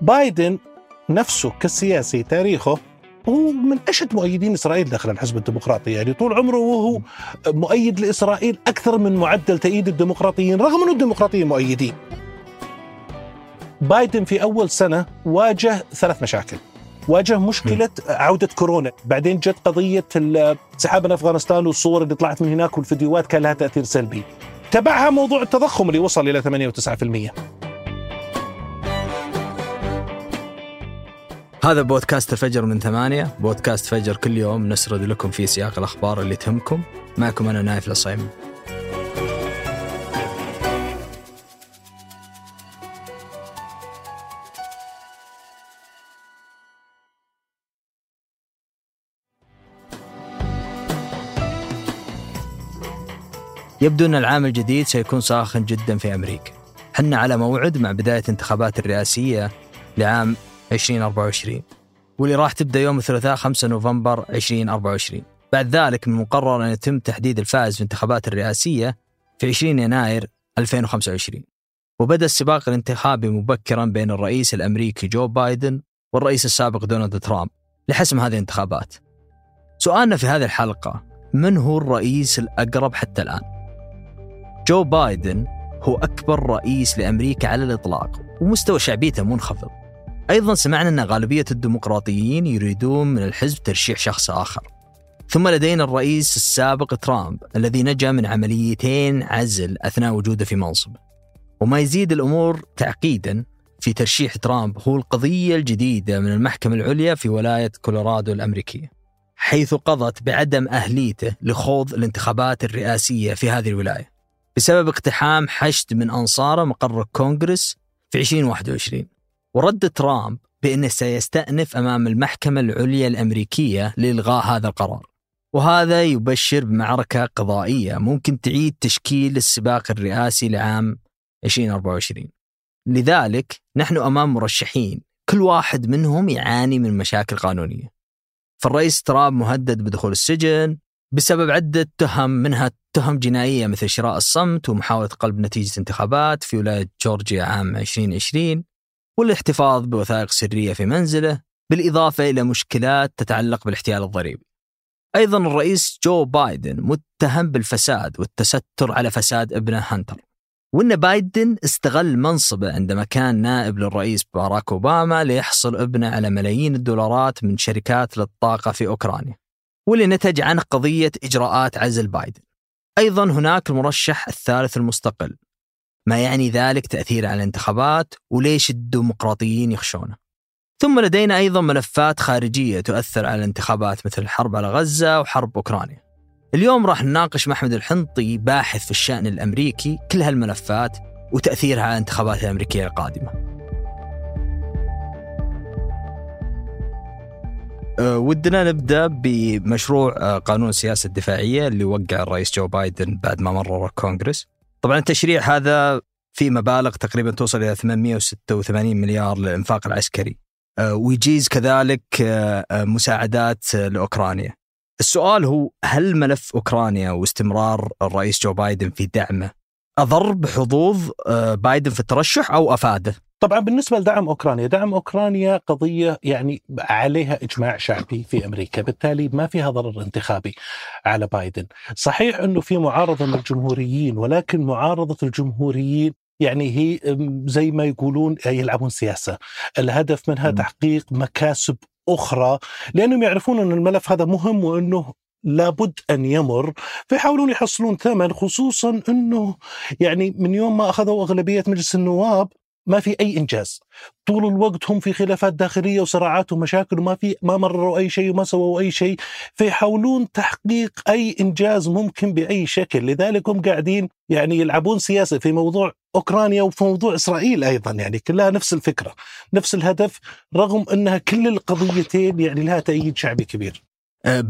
بايدن نفسه كسياسي تاريخه هو من أشد مؤيدين إسرائيل داخل الحزب الديمقراطي. يعني طول عمره وهو مؤيد لإسرائيل أكثر من معدل تأييد الديمقراطيين رغم أنه الديمقراطيين مؤيدين. بايدن في أول سنة واجه ثلاث مشاكل. واجه مشكلة عودة كورونا بعدين جت قضية انسحاب من أفغانستان والصور اللي طلعت من هناك والفيديوهات كان لها تأثير سلبي. تبعها موضوع التضخم اللي وصل إلى 8 و9% هذا بودكاست الفجر من ثمانية. بودكاست فجر كل يوم نسرد لكم في سياق الأخبار اللي تهمكم. معكم أنا نايف العصيمي يبدو أن العام الجديد سيكون صاخن جدا في أمريكا. حنا على موعد مع بداية انتخابات الرئاسية لعام 2024 واللي راح تبدأ يوم الثلاثاء 5 نوفمبر 2024 بعد ذلك من المقرر أن يتم تحديد الفائز في الانتخابات الرئاسية في 20 يناير 2025 وبدأ السباق الانتخابي مبكرا بين الرئيس الأمريكي جو بايدن والرئيس السابق دونالد ترامب لحسم هذه الانتخابات. سؤالنا في هذه الحلقة من هو الرئيس الأقرب حتى الآن؟ جو بايدن هو أكبر رئيس لأمريكا على الإطلاق ومستوى شعبيته منخفض. أيضا سمعنا أن غالبية الديمقراطيين يريدون من الحزب ترشيح شخص آخر. ثم لدينا الرئيس السابق ترامب الذي نجا من عمليتين عزل أثناء وجوده في منصبه وما يزيد الأمور تعقيدا في ترشيح ترامب هو القضية الجديدة من المحكمة العليا في ولاية كولورادو الأمريكية حيث قضت بعدم أهليته لخوض الانتخابات الرئاسية في هذه الولاية بسبب اقتحام حشد من أنصاره مقر الكونغرس في 2021 ورد ترامب بأنه سيستأنف أمام المحكمة العليا الأمريكية لإلغاء هذا القرار. وهذا يبشر بمعركة قضائية ممكن تعيد تشكيل السباق الرئاسي لعام 2024 لذلك نحن أمام مرشحين كل واحد منهم يعاني من مشاكل قانونية. فالرئيس ترامب مهدد بدخول السجن بسبب عدة تهم منها تهم جنائية مثل شراء الصمت ومحاولة قلب نتيجة انتخابات في ولاية جورجيا عام 2020 والاحتفاظ بوثائق سرية في منزله بالإضافة إلى مشكلات تتعلق بالاحتيال الضريبي أيضا الرئيس جو بايدن متهم بالفساد والتستر على فساد ابنه هانتر وأن بايدن استغل منصبه عندما كان نائب للرئيس باراك أوباما ليحصل ابنه على ملايين الدولارات من شركات للطاقة في أوكرانيا واللي نتج عنه قضية إجراءات عزل بايدن. أيضا هناك المرشح الثالث المستقل ما يعني ذلك تأثير على الانتخابات وليش الديمقراطيين يخشونه. ثم لدينا أيضا ملفات خارجية تؤثر على الانتخابات مثل الحرب على غزة وحرب أوكرانيا. اليوم راح نناقش مع أحمد الحنطي باحث في الشأن الأمريكي كل هالملفات وتأثيرها على الانتخابات الأمريكية القادمة. أه ودنا نبدأ بمشروع أه قانون السياسة الدفاعية اللي وقع الرئيس جو بايدن بعد ما مرر الكونغرس. طبعا التشريع هذا في مبالغ تقريبا توصل إلى 886 مليار للانفاق العسكري. أه ويجيز كذلك أه مساعدات لأوكرانيا. السؤال هو هل ملف أوكرانيا واستمرار الرئيس جو بايدن في دعمه أضر بحظوظ بايدن في الترشح أو أفاده؟ طبعا بالنسبة لدعم أوكرانيا، دعم أوكرانيا قضية يعني عليها إجماع شعبي في أمريكا، بالتالي ما فيها ضرر انتخابي على بايدن. صحيح إنه في معارضة من الجمهوريين ولكن معارضة الجمهوريين يعني هي زي ما يقولون يلعبون سياسة، الهدف منها. تحقيق مكاسب أخرى لأنهم يعرفون إن الملف هذا مهم وإنه لابد أن يمر فيحاولون يحصلون ثمن خصوصا إنه يعني من يوم ما أخذوا أغلبية مجلس النواب ما في أي إنجاز. طول الوقت هم في خلافات داخلية وصراعات ومشاكل وما في ما مرروا أي شيء وما سووا أي شيء فيحاولون تحقيق أي إنجاز ممكن بأي شكل. لذلك هم قاعدين يعني يلعبون سياسة في موضوع أوكرانيا وفي موضوع إسرائيل أيضا. يعني كلها نفس الفكرة نفس الهدف رغم أنها كل القضيتين يعني لها تأييد شعبي كبير.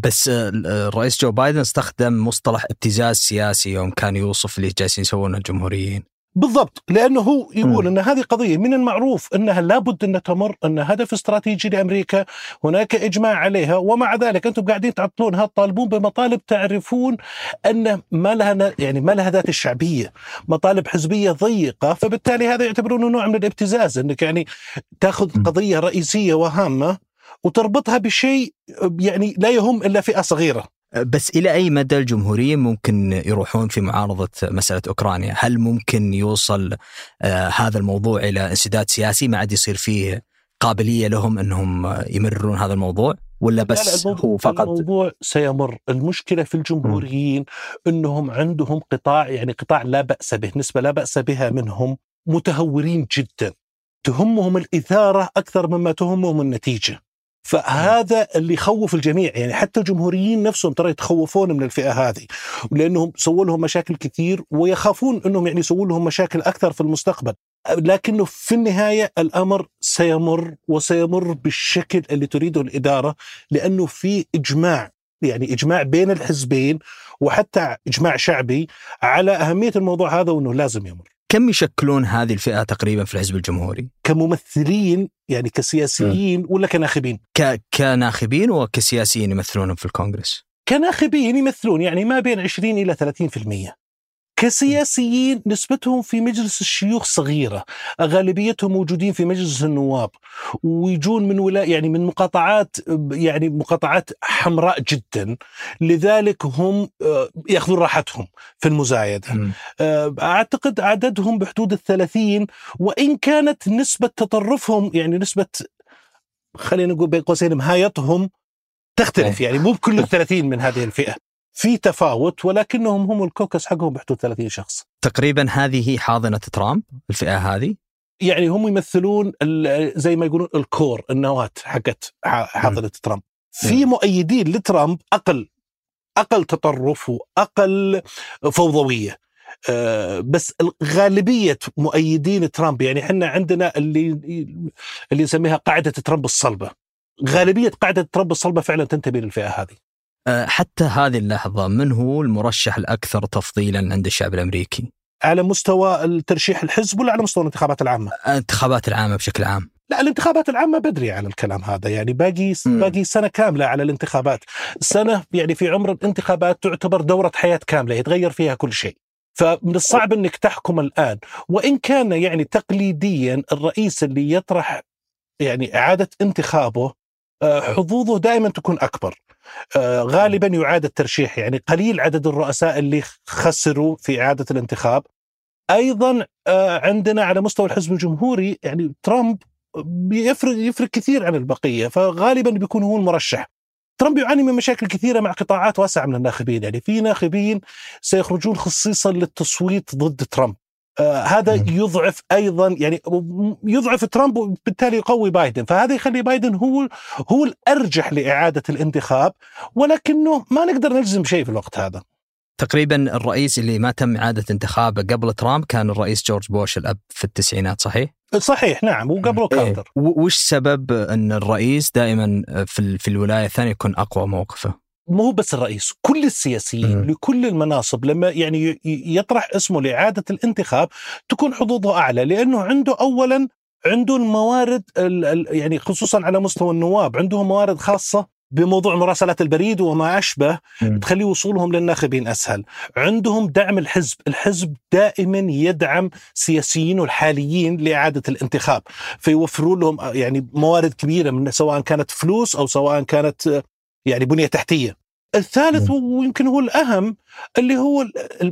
بس الرئيس جو بايدن استخدم مصطلح ابتزاز سياسي يوم كان يوصف اللي جالسين يسوونه الجمهوريين. بالضبط لأنه هو يقول إن هذه قضية من المعروف إنها لابد أن تمر أن هدف استراتيجي لأمريكا هناك إجماع عليها ومع ذلك أنتم قاعدين تعطلونها تطالبون بمطالب تعرفون أن ما لها يعني ما لها ذات الشعبية مطالب حزبية ضيقة فبالتالي هذا يعتبرونه نوع من الابتزاز إنك يعني تأخذ قضية رئيسية وهامة وتربطها بشيء يعني لا يهم إلا فئة صغيرة. بس إلى أي مدى الجمهوريين ممكن يروحون في معارضة مسألة أوكرانيا؟ هل ممكن يوصل آه هذا الموضوع إلى انسداد سياسي ما عاد يصير فيه قابلية لهم أنهم يمررون هذا الموضوع؟ ولا بس لا هو فقط الموضوع سيمر المشكلة في الجمهوريين م. أنهم عندهم قطاع يعني قطاع لا بأس به نسبة لا بأس بها منهم متهورين جدا تهمهم الإثارة أكثر مما تهمهم النتيجة فهذا اللي يخوف الجميع يعني حتى الجمهوريين نفسهم ترى يتخوفون من الفئة هذه لأنهم سووا لهم مشاكل كثير ويخافون إنهم يعني يسووا لهم مشاكل أكثر في المستقبل لكنه في النهاية الأمر سيمر وسيمر بالشكل اللي تريده الإدارة لأنه في إجماع يعني إجماع بين الحزبين وحتى إجماع شعبي على أهمية الموضوع هذا وإنه لازم يمر. كم يشكلون هذه الفئة تقريبا في الحزب الجمهوري؟ كممثلين يعني كسياسيين م. ولا كناخبين؟ ك... كناخبين وكسياسيين يمثلونهم في الكونغرس؟ كناخبين يمثلون يعني ما بين 20 إلى 30%. كسياسيين نسبتهم في مجلس الشيوخ صغيرة غالبيتهم موجودين في مجلس النواب ويجون من ولا يعني من مقاطعات يعني مقاطعات حمراء جدا لذلك هم آه، يأخذون راحتهم في المزايدة. آه، أعتقد عددهم بحدود الثلاثين وإن كانت نسبة تطرفهم يعني نسبة خلينا نقول بين قوسين مهايطهم تختلف يعني مو بكل الثلاثين من هذه الفئة. في تفاوت ولكنهم هم ال caucus حقهم بحدود 30 شخص. تقريبا هذه حاضنة ترامب الفئة هذه. يعني هم يمثلون زي ما يقولون ال core النواة حقت حاضنة ترامب. في مؤيدين لترامب أقل أقل تطرف وأقل فوضوية. أه بس غالبيه مؤيدين ترامب يعني إحنا عندنا اللي اللي نسميها قاعدة ترامب الصلبة. غالبية قاعدة ترامب الصلبة فعلا تنتمي للفئة هذه. حتى هذه اللحظة من هو المرشح الأكثر تفضيلا عند الشعب الأمريكي؟ على مستوى الترشيح الحزب ولا على مستوى الانتخابات العامة؟ الانتخابات العامة بشكل عام لا الانتخابات العامة بدري على الكلام هذا يعني باقي م. باقي سنة كاملة على الانتخابات سنة يعني في عمر الانتخابات تعتبر دورة حياة كاملة يتغير فيها كل شيء فمن الصعب إنك تحكم الآن وإن كان يعني تقليديا الرئيس اللي يطرح يعني إعادة انتخابه حظوظه دائما تكون أكبر. آه، غالبا يعاد الترشيح يعني قليل عدد الرؤساء اللي خسروا في إعادة الانتخاب. أيضا آه، عندنا على مستوى الحزب الجمهوري يعني ترامب بيفرق يفرق كثير عن البقية فغالبا بيكون هو المرشح. ترامب يعاني من مشاكل كثيرة مع قطاعات واسعة من الناخبين يعني في ناخبين سيخرجون خصيصا للتصويت ضد ترامب. آه هذا يضعف أيضا يعني يضعف ترامب وبالتالي يقوي بايدن فهذا يخلي بايدن هو هو الأرجح لإعادة الانتخاب ولكنه ما نقدر نجزم شيء في الوقت هذا تقريبا الرئيس اللي ما تم إعادة انتخابه قبل ترامب كان الرئيس جورج بوش الأب في التسعينات صحيح؟ صحيح نعم وقبله. كارتر إيه؟ وش سبب إن الرئيس دائما في في الولاية الثانية يكون أقوى موقفه؟ مو بس الرئيس كل السياسيين م. لكل المناصب لما يعني يطرح اسمه لإعادة الانتخاب تكون حظوظه أعلى لأنه عنده أولا عنده الموارد يعني خصوصا على مستوى النواب عندهم موارد خاصة بموضوع مراسلات البريد وما أشبه م. تخلي وصولهم للناخبين أسهل عندهم دعم الحزب الحزب دائما يدعم سياسيين الحاليين لإعادة الانتخاب فيوفروا لهم يعني موارد كبيرة من سواء كانت فلوس أو سواء كانت يعني بنية تحتية. الثالث ويمكن هو الأهم اللي هو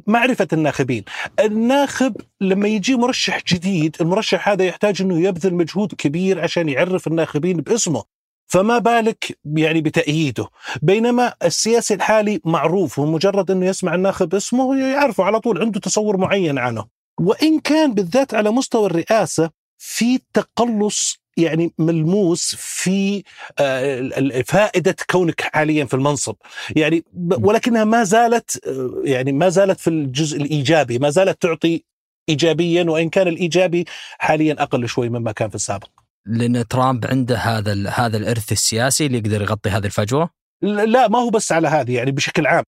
معرفة الناخبين. الناخب لما يجي مرشح جديد المرشح هذا يحتاج إنه يبذل مجهود كبير عشان يعرف الناخبين باسمه. فما بالك يعني بتأييده. بينما السياسي الحالي معروف ومجرد أنه يسمع الناخب اسمه يعرفه على طول عنده تصور معين عنه. وإن كان بالذات على مستوى الرئاسة في تقلص يعني ملموس في آه، فائدة كونك حاليا في المنصب. يعني ولكنها ما زالت آه، يعني ما زالت في الجزء الإيجابي ما زالت تعطي ايجابيا وإن كان الإيجابي حاليا أقل شوي مما كان في السابق. لأن ترامب عنده هذا هذا الإرث السياسي اللي يقدر يغطي هذه الفجوة؟ لا ما هو بس على هذه يعني بشكل عام.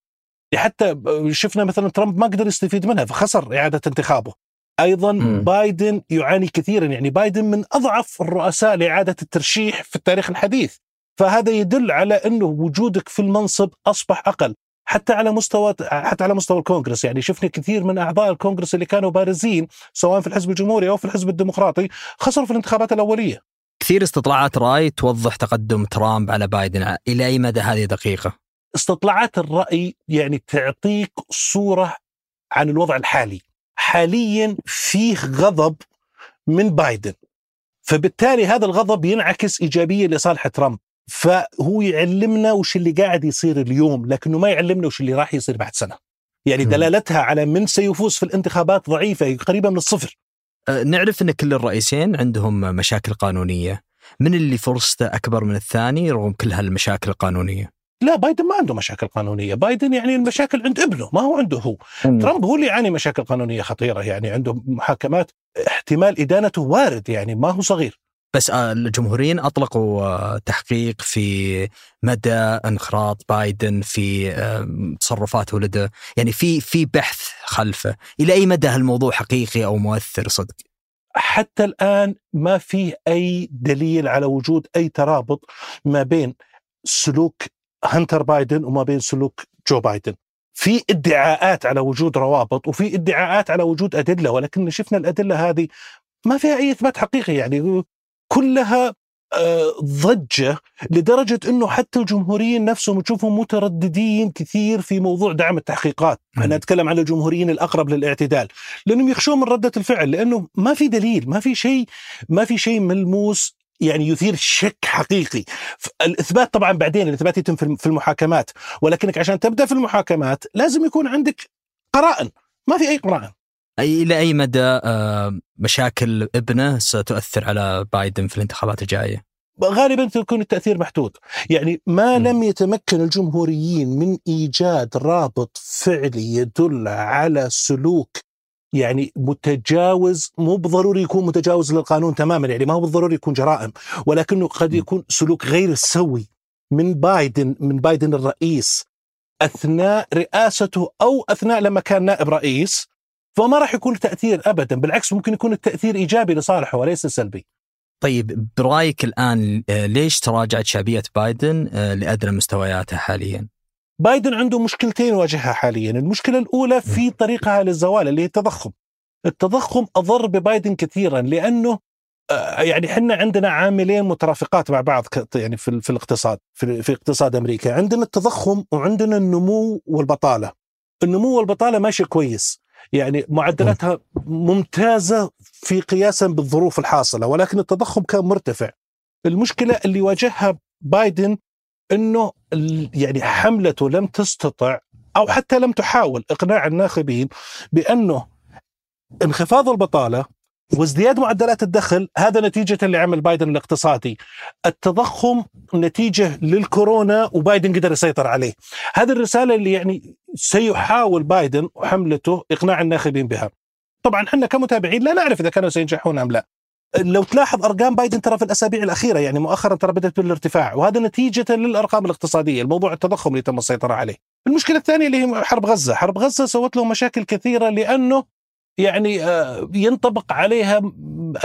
حتى شفنا مثلا ترامب ما قدر يستفيد منها فخسر إعادة انتخابه. أيضا مم. بايدن يعاني كثيرا. يعني بايدن من أضعف الرؤساء لإعادة الترشيح في التاريخ الحديث. فهذا يدل على إنه وجودك في المنصب أصبح أقل. حتى على مستوى حتى على مستوى الكونغرس. يعني شفنا كثير من أعضاء الكونغرس اللي كانوا بارزين سواء في الحزب الجمهوري أو في الحزب الديمقراطي خسروا في الانتخابات الأولية. كثير استطلاعات رأي توضح تقدم ترامب على بايدن. إلى أي مدى هذه دقيقة؟ استطلاعات الرأي يعني تعطيك صورة عن الوضع الحالي. حاليا فيه غضب من بايدن. فبالتالي هذا الغضب ينعكس ايجابيا لصالح ترامب. فهو يعلمنا وش اللي قاعد يصير اليوم لكنه ما يعلمنا وش اللي راح يصير بعد سنة. يعني. دلالتها على من سيفوز في الانتخابات ضعيفة قريبه من الصفر. أه، نعرف إن كل الرئيسين عندهم مشاكل قانونية. من اللي فرصته أكبر من الثاني رغم كل هالمشاكل القانونية؟ لا بايدن ما عنده مشاكل قانونية. بايدن يعني المشاكل عند ابنه ما هو عنده هو. ترامب هو اللي يعاني مشاكل قانونية خطيرة يعني عنده محاكمات احتمال إدانته وارد يعني ما هو صغير. بس آه، الجمهوريين أطلقوا آه، تحقيق في مدى انخراط بايدن في آه، تصرفات ولده، يعني في في بحث خلفه، إلى أي مدى هالموضوع حقيقي أو مؤثر صدق؟ حتى الآن ما فيه أي دليل على وجود أي ترابط ما بين سلوك هنتر بايدن وما بين سلوك جو بايدن. في ادعاءات على وجود روابط وفي ادعاءات على وجود أدلة ولكن شفنا الأدلة هذه ما فيها أي إثبات حقيقي يعني كلها آه، ضجة لدرجة إنه حتى الجمهوريين نفسهم تشوفهم مترددين كثير في موضوع دعم التحقيقات، أنا أتكلم عن الجمهوريين الأقرب للاعتدال، لأنهم يخشون من ردة الفعل لأنه ما في دليل، ما في شيء ما في شيء ملموس يعني يثير شك حقيقي. الإثبات طبعا بعدين الإثبات يتم في المحاكمات. ولكنك عشان تبدأ في المحاكمات لازم يكون عندك قرائن. ما في أي قرائن. أي إلى أي مدى آه، مشاكل ابنه ستؤثر على بايدن في الانتخابات الجاية؟ غالبا تكون التأثير محدود. يعني ما م. لم يتمكن الجمهوريين من إيجاد رابط فعلي يدل على سلوك يعني متجاوز مو بالضروري يكون متجاوز للقانون تماما يعني ما هو بالضروري يكون جرائم ولكنه قد يكون سلوك غير سوي من بايدن من بايدن الرئيس أثناء رئاسته أو أثناء لما كان نائب رئيس فما راح يكون تأثير ابدا بالعكس ممكن يكون التأثير إيجابي لصالحه وليس سلبي طيب برأيك الآن آه، ليش تراجعت شعبيه بايدن آه، لأدنى مستوياتها حاليا؟ بايدن عنده مشكلتين يواجهها حاليا، المشكلة الأولى في طريقها للزوال اللي هي التضخم. التضخم أضر ببايدن كثيرا لأنه آه، يعني إحنا عندنا عاملين مترافقات مع بعض يعني في, في الاقتصاد في, في اقتصاد أمريكا، عندنا التضخم وعندنا النمو والبطالة. النمو والبطالة ماشيه كويس، يعني معدلاتها ممتازة في قياسا بالظروف الحاصلة ولكن التضخم كان مرتفع. المشكلة اللي واجهها بايدن أنه يعني حملته لم تستطع أو حتى لم تحاول إقناع الناخبين بأنه انخفاض البطالة وازدياد معدلات الدخل هذا نتيجة لعمل بايدن الاقتصادي. التضخم نتيجة للكورونا وبايدن قدر يسيطر عليه. هذه الرسالة اللي يعني سيحاول بايدن وحملته إقناع الناخبين بها. طبعا إحنا كمتابعين لا نعرف إذا كانوا سينجحون أم لا. لو تلاحظ أرقام بايدن ترى في الأسابيع الأخيرة يعني مؤخرا ترى بدأت بالارتفاع وهذا نتيجة للأرقام الاقتصادية الموضوع التضخم اللي تم السيطرة عليه المشكلة الثانية اللي هي حرب غزة حرب غزة سوت له مشاكل كثيرة لأنه يعني آه، ينطبق عليها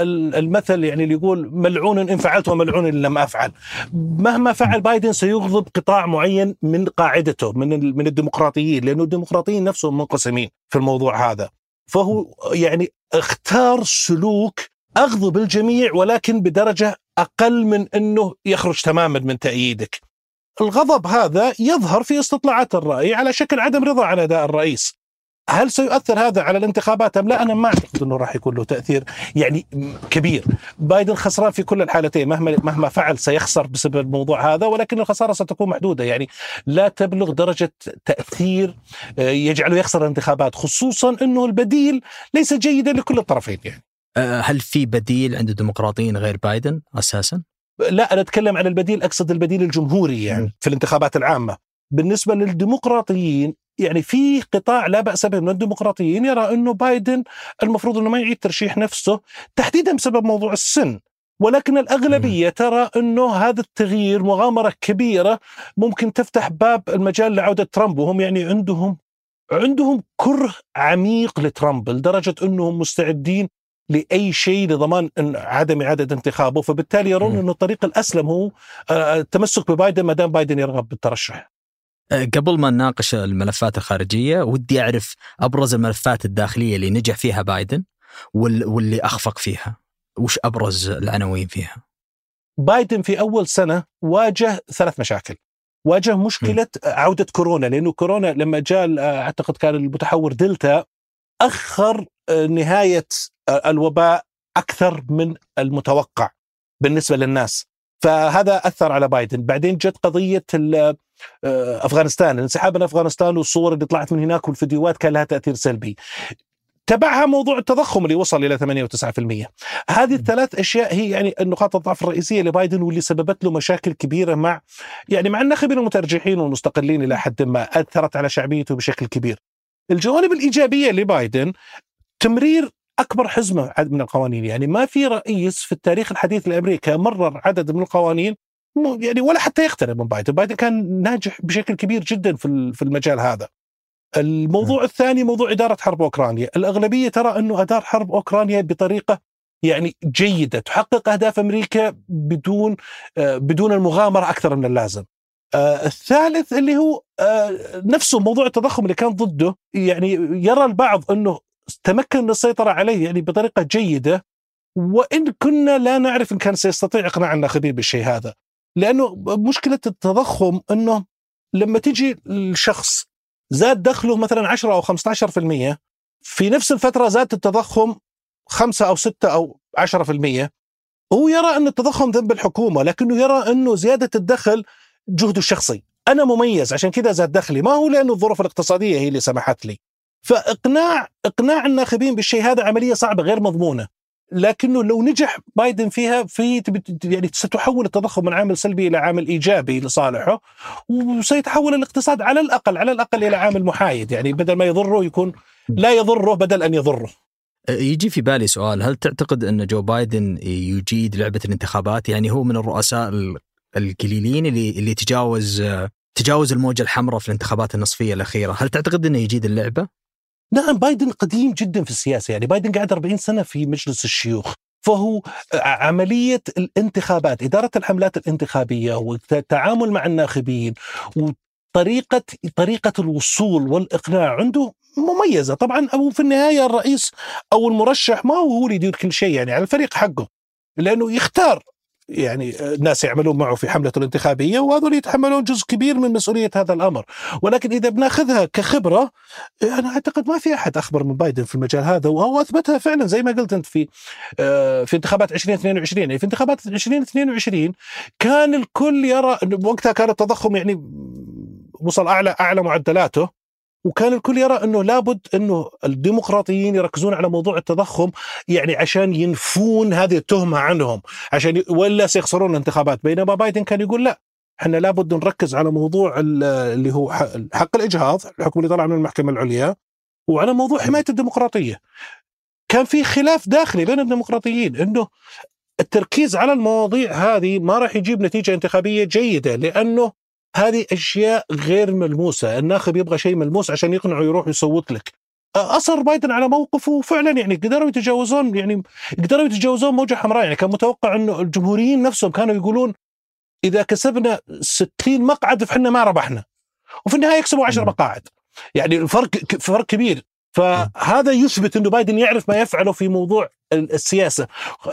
المثل يعني اللي يقول ملعون إن فعلت وملعون إن لم أفعل. مهما فعل بايدن سيغضب قطاع معين من قاعدته من من الديمقراطيين لأنه الديمقراطيين نفسهم منقسمين في الموضوع هذا. فهو يعني اختار سلوك أغضب الجميع ولكن بدرجة أقل من أنه يخرج تماما من تأييدك. الغضب هذا يظهر في استطلاعات الرأي على شكل عدم رضا عن أداء الرئيس هل سيؤثر هذا على الانتخابات أم لا؟ أنا ما أعتقد أنه راح يكون له تأثير يعني كبير. بايدن خسران في كل الحالتين مهما مهما فعل سيخسر بسبب الموضوع هذا ولكن الخسارة ستكون محدودة يعني لا تبلغ درجة تأثير آه، يجعله يخسر الانتخابات خصوصا أنه البديل ليس جيدا لكل الطرفين يعني. أه، هل في بديل عند الديمقراطيين غير بايدن أساسا؟ لا أنا أتكلم عن البديل أقصد البديل الجمهوري يعني في الانتخابات العامة. بالنسبة للديمقراطيين يعني في قطاع لا بأس به من الديمقراطيين يرى إنه بايدن المفروض إنه ما يعيد ترشيح نفسه تحديدا بسبب موضوع السن ولكن الأغلبية ترى أنه هذا التغيير مغامرة كبيرة ممكن تفتح باب المجال لعودة ترامب وهم يعني عندهم عندهم كره عميق لترامب لدرجة إنهم مستعدين لأي شيء لضمان عدم إعادة انتخابه. فبالتالي يرون. إنه الطريق الأسلم هو آه، التمسك ببايدن ما دام بايدن يرغب بالترشح. أه، قبل ما نناقش الملفات الخارجية ودي أعرف أبرز الملفات الداخلية اللي نجح فيها بايدن وال- واللي أخفق فيها. وش أبرز العناوين فيها؟ بايدن في أول سنة واجه ثلاث مشاكل. واجه مشكلة عودة كورونا لأنه كورونا لما جاء أعتقد كان المتحور دلتا أخر آه، نهاية الوباء أكثر من المتوقع بالنسبة للناس. فهذا أثر على بايدن. بعدين جت قضية آه، أفغانستان. الانسحاب من افغانستان والصور اللي طلعت من هناك والفيديوهات كان لها تأثير سلبي. تبعها موضوع التضخم اللي وصل إلى 8 و9% هذه الثلاث أشياء هي يعني النقاط الضعف الرئيسية لبايدن واللي سببت له مشاكل كبيرة مع يعني مع الناخبين المترجحين والمستقلين إلى حد ما أثرت على شعبيته بشكل كبير. الجوانب الإيجابية لبايدن تمرير أكبر حزمة من القوانين. يعني ما في رئيس في التاريخ الحديث لأمريكا مرر عدد من القوانين يعني ولا حتى يقترب من بايدن، بايدن كان ناجح بشكل كبير جدا في في المجال هذا. الموضوع الثاني موضوع إدارة حرب أوكرانيا، الأغلبية ترى أنه ادار حرب أوكرانيا بطريقة يعني جيدة تحقق أهداف أمريكا بدون آه، بدون المغامرة أكثر من اللازم. آه، الثالث اللي هو آه، نفسه موضوع التضخم اللي كان ضده. يعني يرى البعض أنه تمكن من السيطرة عليه يعني بطريقة جيدة وإن كنا لا نعرف إن كان سيستطيع إقناع الناخبين بالشيء هذا. لأنه مشكلة التضخم إنه لما تيجي الشخص زاد دخله مثلا 10 أو 15% في نفس الفترة زاد التضخم 5 أو 6 أو 10% هو يرى إن التضخم ذنب الحكومة لكنه يرى إنه زيادة الدخل جهده الشخصي. أنا مميز عشان كذا زاد دخلي. ما هو لأنه الظروف الاقتصادية هي اللي سمحت لي. فإقناع إقناع الناخبين بالشيء هذا عملية صعبة غير مضمونة. لكنه لو نجح بايدن فيها في يعني ستحول التضخم من عامل سلبي إلى عامل إيجابي لصالحه وسيتحول الاقتصاد على الأقل على الأقل إلى عامل محايد. يعني بدل ما يضره يكون لا يضره بدل أن يضره. يجي في بالي سؤال هل تعتقد أن جو بايدن يجيد لعبة الانتخابات؟ يعني هو من الرؤساء ال- القليلين اللي اللي تجاوز تجاوز الموجة الحمراء في الانتخابات النصفية الأخيرة. هل تعتقد أنه يجيد اللعبة؟ نعم بايدن قديم جدا في السياسة يعني بايدن قاعد 40 سنة في مجلس الشيوخ فهو عملية الانتخابات إدارة الحملات الانتخابية والتعامل مع الناخبين وطريقة طريقة الوصول والإقناع عنده مميزة. طبعا أو في النهاية الرئيس أو المرشح ما هو هو اللي يدير كل شيء يعني على الفريق حقه لأنه يختار يعني ناس يعملون معه في حملته الانتخابية وهذول يتحملون جزء كبير من مسؤولية هذا الأمر، ولكن إذا بناخذها كخبرة أنا أعتقد ما في أحد أخبر من بايدن في المجال هذا وهو أثبتها فعلا زي ما قلت أنت في في انتخابات 2022 يعني في انتخابات 2022 كان الكل يرى وقتها كان التضخم يعني وصل أعلى أعلى معدلاته. وكان الكل يرى إنه لابد إنه الديمقراطيين يركزون على موضوع التضخم يعني عشان ينفون هذه التهمة عنهم عشان ي... ولا سيخسرون الانتخابات. بينما بايدن كان يقول لا إحنا لابد نركز على موضوع اللي هو حق الإجهاض الحكم اللي طلع من المحكمة العليا وعلى موضوع حماية الديمقراطية. كان في خلاف داخلي بين الديمقراطيين إنه التركيز على المواضيع هذه ما راح يجيب نتيجة انتخابية جيدة لأنه هذه أشياء غير ملموسة، الناخب يبغى شيء ملموس عشان يقنعه يروح يصوت لك. أصر بايدن على موقفه وفعلا يعني قدروا يتجاوزون يعني قدروا يتجاوزون موجة حمراء. يعني كان متوقع إنه الجمهوريين نفسهم كانوا يقولون إذا كسبنا 60 مقعد فإحنا ما ربحنا. وفي النهاية يكسبوا 10 مقاعد. يعني الفرق فرق كبير. فهذا يثبت إنه بايدن يعرف ما يفعله في موضوع السياسة.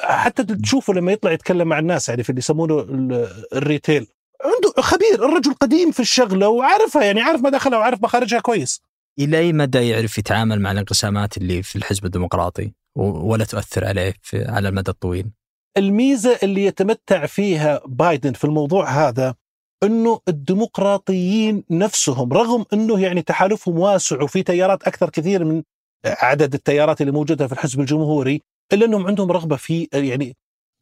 حتى تشوفه لما يطلع يتكلم مع الناس يعني في اللي يسمونه الريتيل. عنده خبير الرجل قديم في الشغلة وعارفها يعني عارف مداخلها وعارف مخارجها كويس. إلى أي مدى يعرف يتعامل مع الانقسامات اللي في الحزب الديمقراطي ولا تؤثر عليه في على المدى الطويل؟ الميزة اللي يتمتع فيها بايدن في الموضوع هذا إنه الديمقراطيين نفسهم رغم إنه يعني تحالفهم واسع وفي تيارات أكثر كثير من عدد التيارات اللي موجودة في الحزب الجمهوري إلا إنهم عندهم رغبة في يعني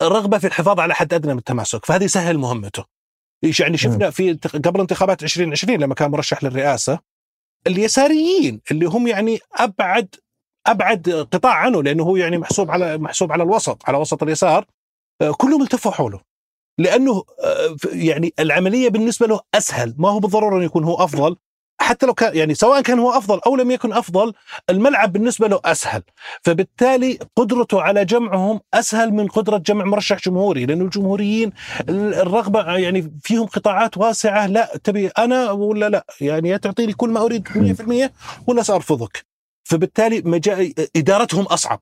رغبة في الحفاظ على حد أدنى من التماسك فهذه يسهل مهمته. يعني شفنا في قبل انتخابات 2020 لما كان مرشح للرئاسة اليساريين اللي هم يعني أبعد أبعد قطاع عنه لأنه هو يعني محسوب على محسوب على الوسط على وسط اليسار كلهم التفوا حوله. لأنه يعني العملية بالنسبة له أسهل ما هو بالضرورة انه يكون هو أفضل. حتى لو كان يعني سواء كان هو أفضل أو لم يكن أفضل الملعب بالنسبة له أسهل. فبالتالي قدرته على جمعهم أسهل من قدرة جمع مرشح جمهوري لأنه الجمهوريين الرغبة يعني فيهم قطاعات واسعة لا تبي أنا ولا لا؟ يعني يا تعطيني كل ما أريد 100% ولا سأرفضك. فبالتالي مجا... إدارتهم أصعب.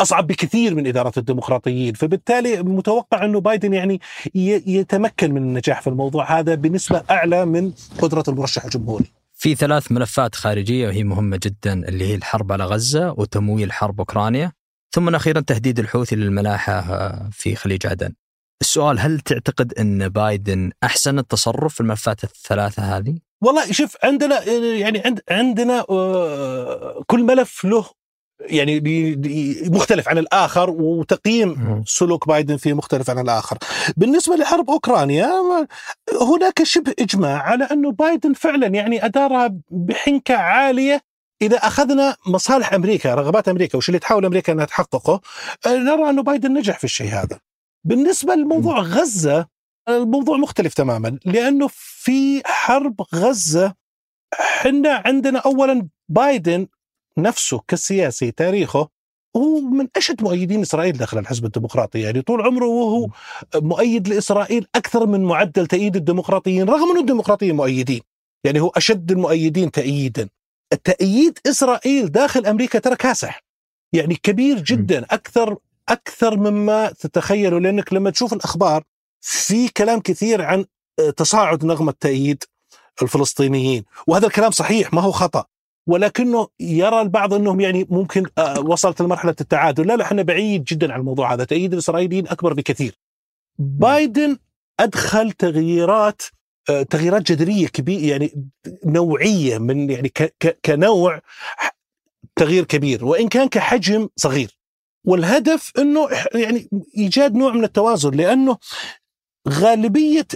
أصعب بكثير من إدارة الديمقراطيين، فبالتالي متوقع أنه بايدن يعني يتمكن من النجاح في الموضوع هذا بنسبة أعلى من قدرة المرشح الجمهوري. في ثلاث ملفات خارجية وهي مهمة جدا اللي هي الحرب على غزة وتمويل حرب أوكرانيا، ثم أخيرا تهديد الحوثي للملاحة في خليج عدن. السؤال هل تعتقد أن بايدن أحسن التصرف في الملفات الثلاثة هذه؟ والله شوف عندنا يعني عند عندنا آه، كل ملف له يعني مختلف عن الآخر وتقييم سلوك بايدن فيه مختلف عن الآخر. بالنسبة لحرب أوكرانيا هناك شبه إجماع على انه بايدن فعلا يعني أدارها بحنكة عالية إذا أخذنا مصالح أمريكا، رغبات أمريكا وش اللي تحاول أمريكا أنها تحققه، نرى انه بايدن نجح في الشيء هذا. بالنسبة لموضوع غزة الموضوع مختلف تماما لأنه في حرب غزة حنا عندنا اولا بايدن نفسه كسياسي تاريخه هو من أشد مؤيدين إسرائيل داخل الحزب الديمقراطي. يعني طول عمره وهو مؤيد لإسرائيل أكثر من معدل تأييد الديمقراطيين رغم إنه الديمقراطيين مؤيدين. يعني هو أشد المؤيدين تأييدا. التأييد إسرائيل داخل أمريكا ترى كاسح. يعني كبير جدا أكثر أكثر مما تتخيلوا لأنك لما تشوف الأخبار في كلام كثير عن تصاعد نغمة تأييد الفلسطينيين. وهذا الكلام صحيح ما هو خطأ. ولكنه يرى البعض أنهم يعني ممكن آه، وصلت لمرحلة التعادل، لا لا إحنا بعيد جدا عن الموضوع هذا، تأييد الإسرائيليين أكبر بكثير. بايدن أدخل تغييرات آه، تغييرات جذرية كبيره يعني نوعية من يعني كنوع تغيير كبير وإن كان كحجم صغير. والهدف إنه يعني إيجاد نوع من التوازن لأنه غالبية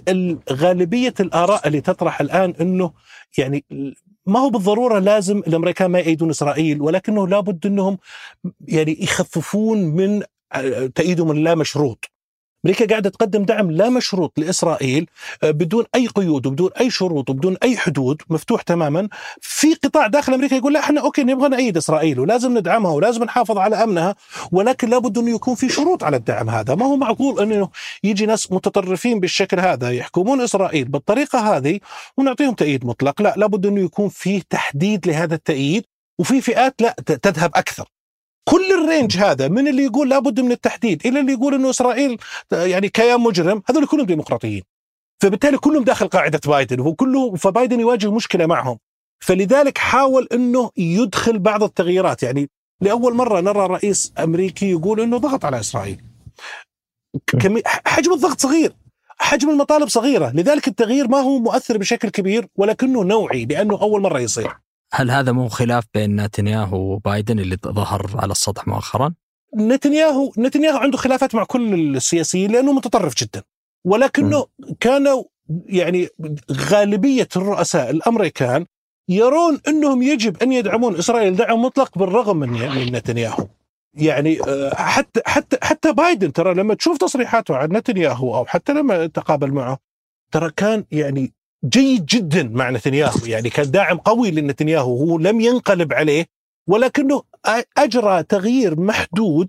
غالبية الآراء اللي تطرح الآن إنه يعني ما هو بالضرورة لازم الأمريكان ما يأيدون إسرائيل ولكنه لابد إنهم يعني يخففون من تأييدهم اللا مشروط أمريكا قاعدة تقدم دعم لا مشروط لإسرائيل آه، بدون أي قيود وبدون أي شروط وبدون أي حدود مفتوح تماما. في قطاع داخل أمريكا يقول لا إحنا أوكي نبغى نأيد إسرائيل ولازم ندعمها ولازم نحافظ على أمنها ولكن لابد انه يكون في شروط على الدعم هذا. ما هو معقول أنه يجي ناس متطرفين بالشكل هذا يحكمون إسرائيل بالطريقة هذه ونعطيهم تأييد مطلق؟ لا لابد انه يكون في تحديد لهذا التأييد وفي فئات لا تذهب أكثر. كل الرينج هذا من اللي يقول لابد من التحديد إلى اللي يقول إنه إسرائيل يعني كيان مجرم هذول كلهم ديمقراطيين. فبالتالي كلهم داخل قاعدة بايدن وكله فبايدن يواجه مشكلة معهم. فلذلك حاول إنه يدخل بعض التغييرات. يعني لأول مرة نرى رئيس أمريكي يقول إنه ضغط على إسرائيل. حجم الضغط صغير. حجم المطالب صغيرة. لذلك التغيير ما هو مؤثر بشكل كبير ولكنه نوعي لأنه أول مرة يصير. هل هذا مو خلاف بين نتنياهو وبايدن اللي ظهر على السطح مؤخرا؟ نتنياهو نتنياهو عنده خلافات مع كل السياسيين لأنه متطرف جدا ولكنه م. كانوا يعني غالبية الرؤساء الأمريكان يرون إنهم يجب أن يدعمون إسرائيل دعم مطلق بالرغم من من نتنياهو. يعني آه، حتى حتى حتى بايدن ترى لما تشوف تصريحاته عن نتنياهو أو حتى لما تقابل معه ترى كان يعني جيد جدا مع نتنياهو. يعني كان داعم قوي لنتنياهو. هو لم ينقلب عليه ولكنه أجرى تغيير محدود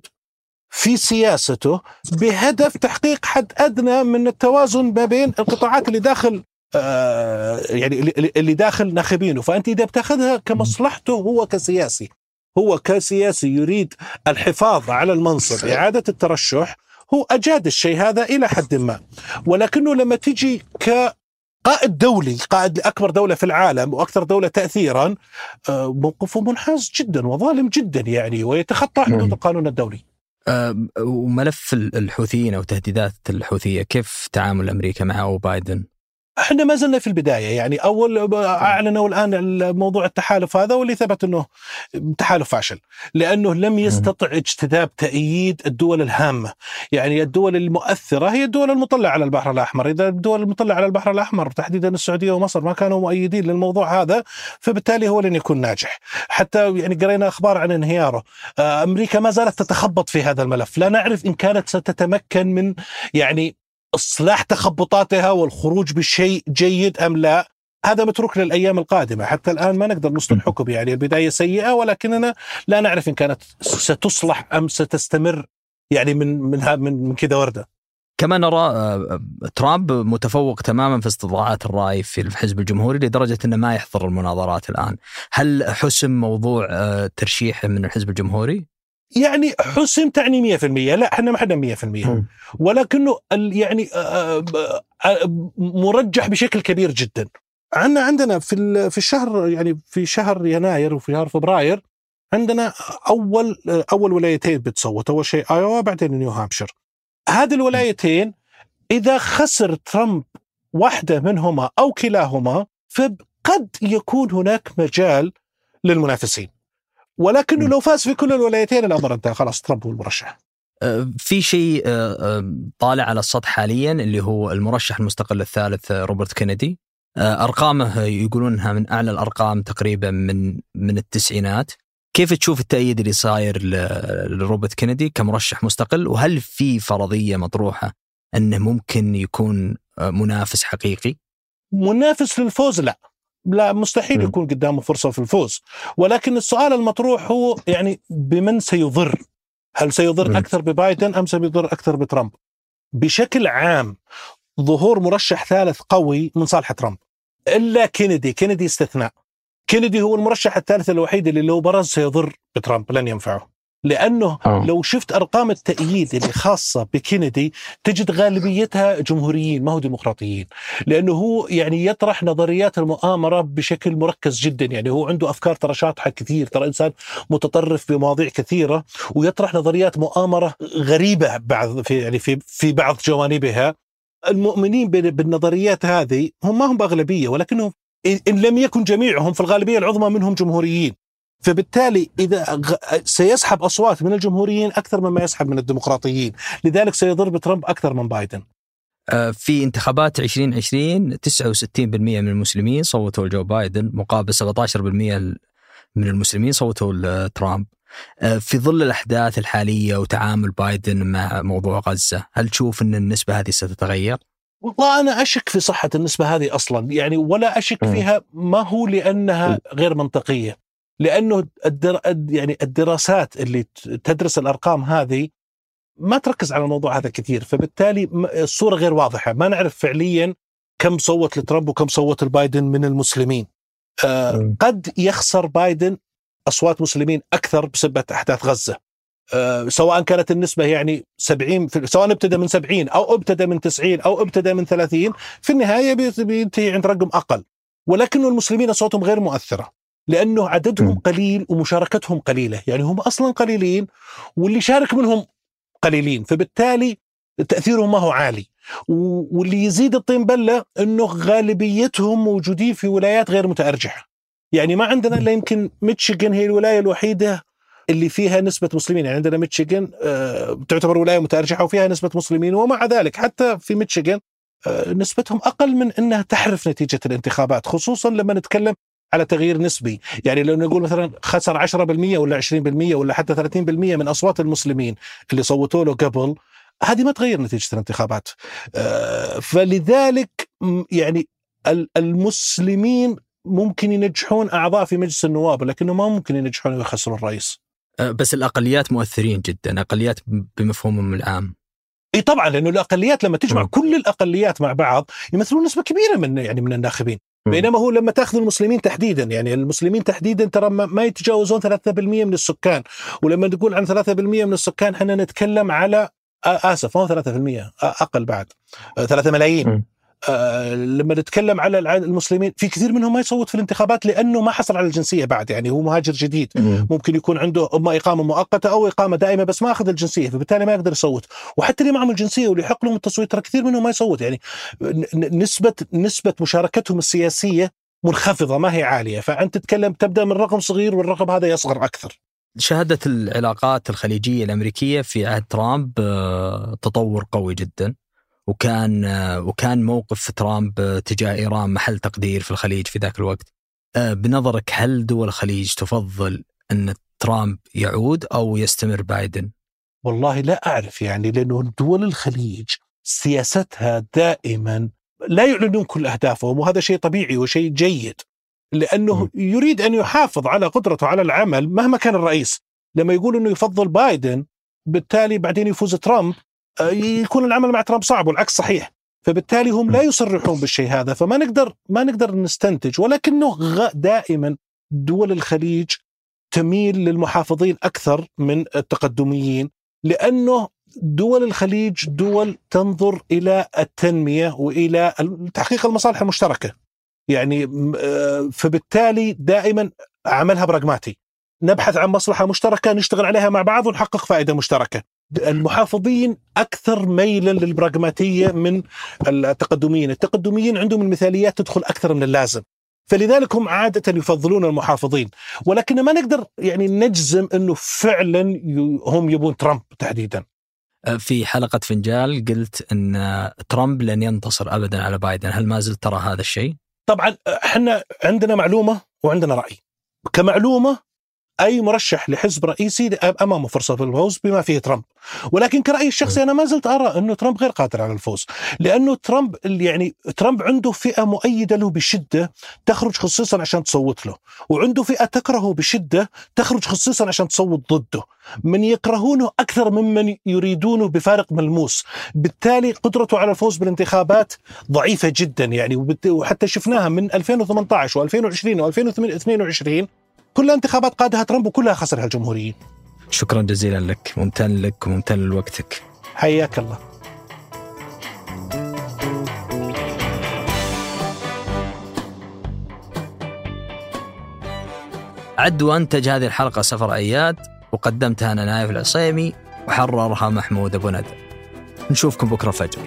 في سياسته بهدف تحقيق حد أدنى من التوازن ما بين القطاعات اللي داخل آه يعني اللي داخل ناخبينه. فأنت إذا بتأخذها كمصلحته هو كسياسي. هو كسياسي يريد الحفاظ على المنصب إعادة الترشح. هو أجاد الشيء هذا إلى حد ما. ولكنه لما تجي ك قائد دولي قائد لأكبر دولة في العالم وأكثر دولة تاثيرا آه، موقفه منحاز جدا وظالم جدا يعني ويتخطى حدود القانون الدولي. وملف الحوثيين أو تهديدات الحوثية كيف تعامل أمريكا معه وبايدن؟ إحنا ما زلنا في البداية يعني أول أعلنوا الآن موضوع التحالف هذا واللي ثبت إنه تحالف فاشل لأنه لم يستطع اجتذاب تأييد الدول الهامة يعني الدول المؤثرة هي الدول المطلة على البحر الأحمر إذا الدول المطلة على البحر الأحمر تحديدا السعودية ومصر ما كانوا مؤيدين للموضوع هذا فبالتالي هو لن يكون ناجح. حتى يعني قرينا أخبار عن انهياره آه، أمريكا ما زالت تتخبط في هذا الملف لا نعرف إن كانت ستتمكن من يعني إصلاح تخبطاتها والخروج بشيء جيد أم لا هذا متروك للأيام القادمة. حتى الآن ما نقدر نصدر حكم يعني البداية سيئة ولكننا لا نعرف إن كانت ستصلح أم ستستمر يعني من من من, من كذا وردة. كما نرى آه، ترامب متفوق تماما في استطلاعات الرأي في الحزب الجمهوري لدرجة إنه ما يحضر المناظرات الآن، هل حسم موضوع آه، ترشيحه من الحزب الجمهوري؟ يعني حسم تعني 100% لا إحنا ما حنا 100% ولكنه يعني آه، مرجح بشكل كبير جدا. عندنا عندنا في في الشهر يعني في شهر يناير وفي شهر فبراير عندنا أول أول ولايتين بتصوت. أول شيء إيوا بعدين نيو هامشير هذه الولايتين إذا خسر ترامب واحدة منهما أو كلاهما فقد يكون هناك مجال للمنافسين. ولكنه لو فاز في كل الولايتين الأمر انتهى. خلاص ترامب هو المرشح. أه، في شيء أه، أه، طالع على السطح حاليا اللي هو المرشح المستقل الثالث روبرت كينيدي. أرقامه يقولون انها من أعلى الأرقام تقريبا من من التسعينات. كيف تشوف التأييد اللي صاير لروبرت كينيدي كمرشح مستقل؟ وهل في فرضية مطروحة أنه ممكن يكون منافس حقيقي؟ منافس للفوز؟ لا. لا مستحيل. يكون قدامه فرصة في الفوز. ولكن السؤال المطروح هو يعني بمن سيضر؟ هل سيضر م. أكثر ببايدن أم سيضر أكثر بترامب؟ بشكل عام ظهور مرشح ثالث قوي من صالح ترامب. إلا كينيدي. كينيدي استثناء. كينيدي هو المرشح الثالث الوحيد اللي لو برز سيضر بترامب لن ينفعه. لأنه أوه. لو شفت أرقام التأييد اللي خاصة بكينيدي تجد غالبيتها جمهوريين ما هو ديمقراطيين. لأنه هو يعني يطرح نظريات المؤامرة بشكل مركز جدا. يعني هو عنده أفكار ترى شاطحة كثير ترى إنسان متطرف بمواضيع كثيرة ويطرح نظريات مؤامرة غريبة بعض في يعني في في بعض جوانبها. المؤمنين بالنظريات هذه هم ما هم باغلبيه ولكنهم إن لم يكن جميعهم في الغالبية العظمى منهم جمهوريين. فبالتالي إذا سيسحب أصوات من الجمهوريين أكثر مما يسحب من الديمقراطيين. لذلك سيضر بترامب أكثر من بايدن. آه، في انتخابات 2020 69% من المسلمين صوتوا لجو بايدن مقابل 17% من المسلمين صوتوا لترامب آه، في ظل الأحداث الحالية وتعامل بايدن مع موضوع غزة هل تشوف أن النسبة هذه ستتغير؟ والله أنا أشك في صحة النسبة هذه أصلا. يعني ولا أشك فيها ما هو لأنها غير منطقية. لأنه الدر... يعني الدراسات اللي تدرس الأرقام هذه ما تركز على الموضوع هذا كثير فبالتالي الصورة غير واضحة. ما نعرف فعليا كم صوت لترامب وكم صوت لبايدن من المسلمين. آه قد يخسر بايدن أصوات مسلمين أكثر بسبب أحداث غزة. آه، سواء كانت النسبة يعني 70 سواء ابتدى من 70 أو ابتدى من 90 أو ابتدى من 30 في النهاية بينتهي عند رقم أقل. ولكن المسلمين صوتهم غير مؤثرة. لأنه عددهم قليل ومشاركتهم قليلة. يعني هم أصلا قليلين واللي شارك منهم قليلين فبالتالي تأثيرهم ما هو عالي. واللي يزيد الطين بلة أنه غالبيتهم موجودين في ولايات غير متأرجحة. يعني ما عندنا إلا يمكن ميتشيغن هي الولاية الوحيدة اللي فيها نسبة مسلمين. يعني عندنا ميتشيغن آه، تعتبر ولاية متأرجحة وفيها نسبة مسلمين ومع ذلك حتى في ميتشيغن آه، نسبتهم أقل من أنها تحرف نتيجة الانتخابات خصوصا لما نتكلم على تغيير نسبي يعني لو نقول مثلا خسر 10% ولا 20% ولا حتى 30% من أصوات المسلمين اللي صوتوا له قبل هذه ما تغير نتيجة الانتخابات آه، فلذلك يعني المسلمين ممكن ينجحون أعضاء في مجلس النواب لكنه ما ممكن ينجحون ويخسروا الرئيس أه، بس الأقليات مؤثرين جدا أقليات بمفهومهم العام إي طبعا لأنه الأقليات لما تجمع. كل الأقليات مع بعض يمثلون نسبة كبيرة من يعني من الناخبين. بينما هو لما تاخذ المسلمين تحديدا يعني المسلمين تحديدا ترى ما يتجاوزون 3% من السكان. ولما تقول عن 3% من السكان إحنا نتكلم على آسف ما هو 3% أقل بعد. 3 ملايين. آه، لما نتكلم على المسلمين في كثير منهم ما يصوت في الانتخابات لأنه ما حصل على الجنسية بعد يعني هو مهاجر جديد. ممكن يكون عنده أما إقامة مؤقتة أو إقامة دائمة بس ما أخذ الجنسية فبالتالي ما يقدر يصوت. وحتى اللي معهم الجنسية واللي يحق لهم التصويت ترى كثير منهم ما يصوت. يعني نسبه نسبة مشاركتهم السياسية منخفضة ما هي عالية. فأنت تتكلم تبدأ من رقم صغير والرقم هذا يصغر أكثر. شهدت العلاقات الخليجية الأمريكية في عهد ترامب آه، تطور قوي جدا. وكان وكان موقف ترامب تجاه إيران محل تقدير في الخليج في ذاك الوقت. آه، بنظرك هل دول الخليج تفضل أن ترامب يعود أو يستمر بايدن؟ والله لا أعرف يعني لأنه دول الخليج سياستها دائما لا يعلنون كل أهدافهم وهذا شيء طبيعي وشيء جيد لأنه يريد أن يحافظ على قدرته على العمل مهما كان الرئيس لما يقول إنه يفضل بايدن بالتالي بعدين يفوز ترامب يكون العمل مع ترامب صعب والعكس صحيح. فبالتالي هم لا يصرحون بالشيء هذا فما نقدر ما نقدر نستنتج. ولكنه دائما دول الخليج تميل للمحافظين أكثر من التقدميين لأنه دول الخليج دول تنظر إلى التنمية وإلى تحقيق المصالح المشتركة. يعني آه، فبالتالي دائما عملها براغماتي. نبحث عن مصلحة مشتركة نشتغل عليها مع بعض ونحقق فائدة مشتركة. المحافظين أكثر ميلا للبراغماتية من التقدميين، التقدميين عندهم المثاليات تدخل أكثر من اللازم. فلذلك هم عادة يفضلون المحافظين. ولكن ما نقدر يعني نجزم أنه فعلا هم يبون ترامب تحديدا. في حلقة فنجال قلت أن ترامب لن ينتصر أبدا على بايدن. هل ما زلت ترى هذا الشيء؟ طبعا إحنا عندنا معلومة وعندنا رأي. كمعلومة أي مرشح لحزب رئيسي أمامه فرصة في الفوز بما فيه ترامب. ولكن كرأيي الشخصي أنا ما زلت أرى أنه ترامب غير قادر على الفوز لأنه ترامب يعني ترامب عنده فئة مؤيدة له بشدة تخرج خصيصا عشان تصوت له وعنده فئة تكرهه بشدة تخرج خصيصا عشان تصوت ضده. من يكرهونه أكثر ممن يريدونه بفارق ملموس. بالتالي قدرته على الفوز بالانتخابات ضعيفة جدا يعني وحتى شفناها من 2018 و2020 و2022 كلها انتخابات قادها ترامب وكلها خسرها الجمهوريين. شكرا جزيلا لك. ممتن لك وممتن لوقتك. حياك الله. عد وانتج هذه الحلقة سفر أياد وقدمتها أنا نايف العصيمي وحررها محمود أبو ندى. نشوفكم بكرة فجر.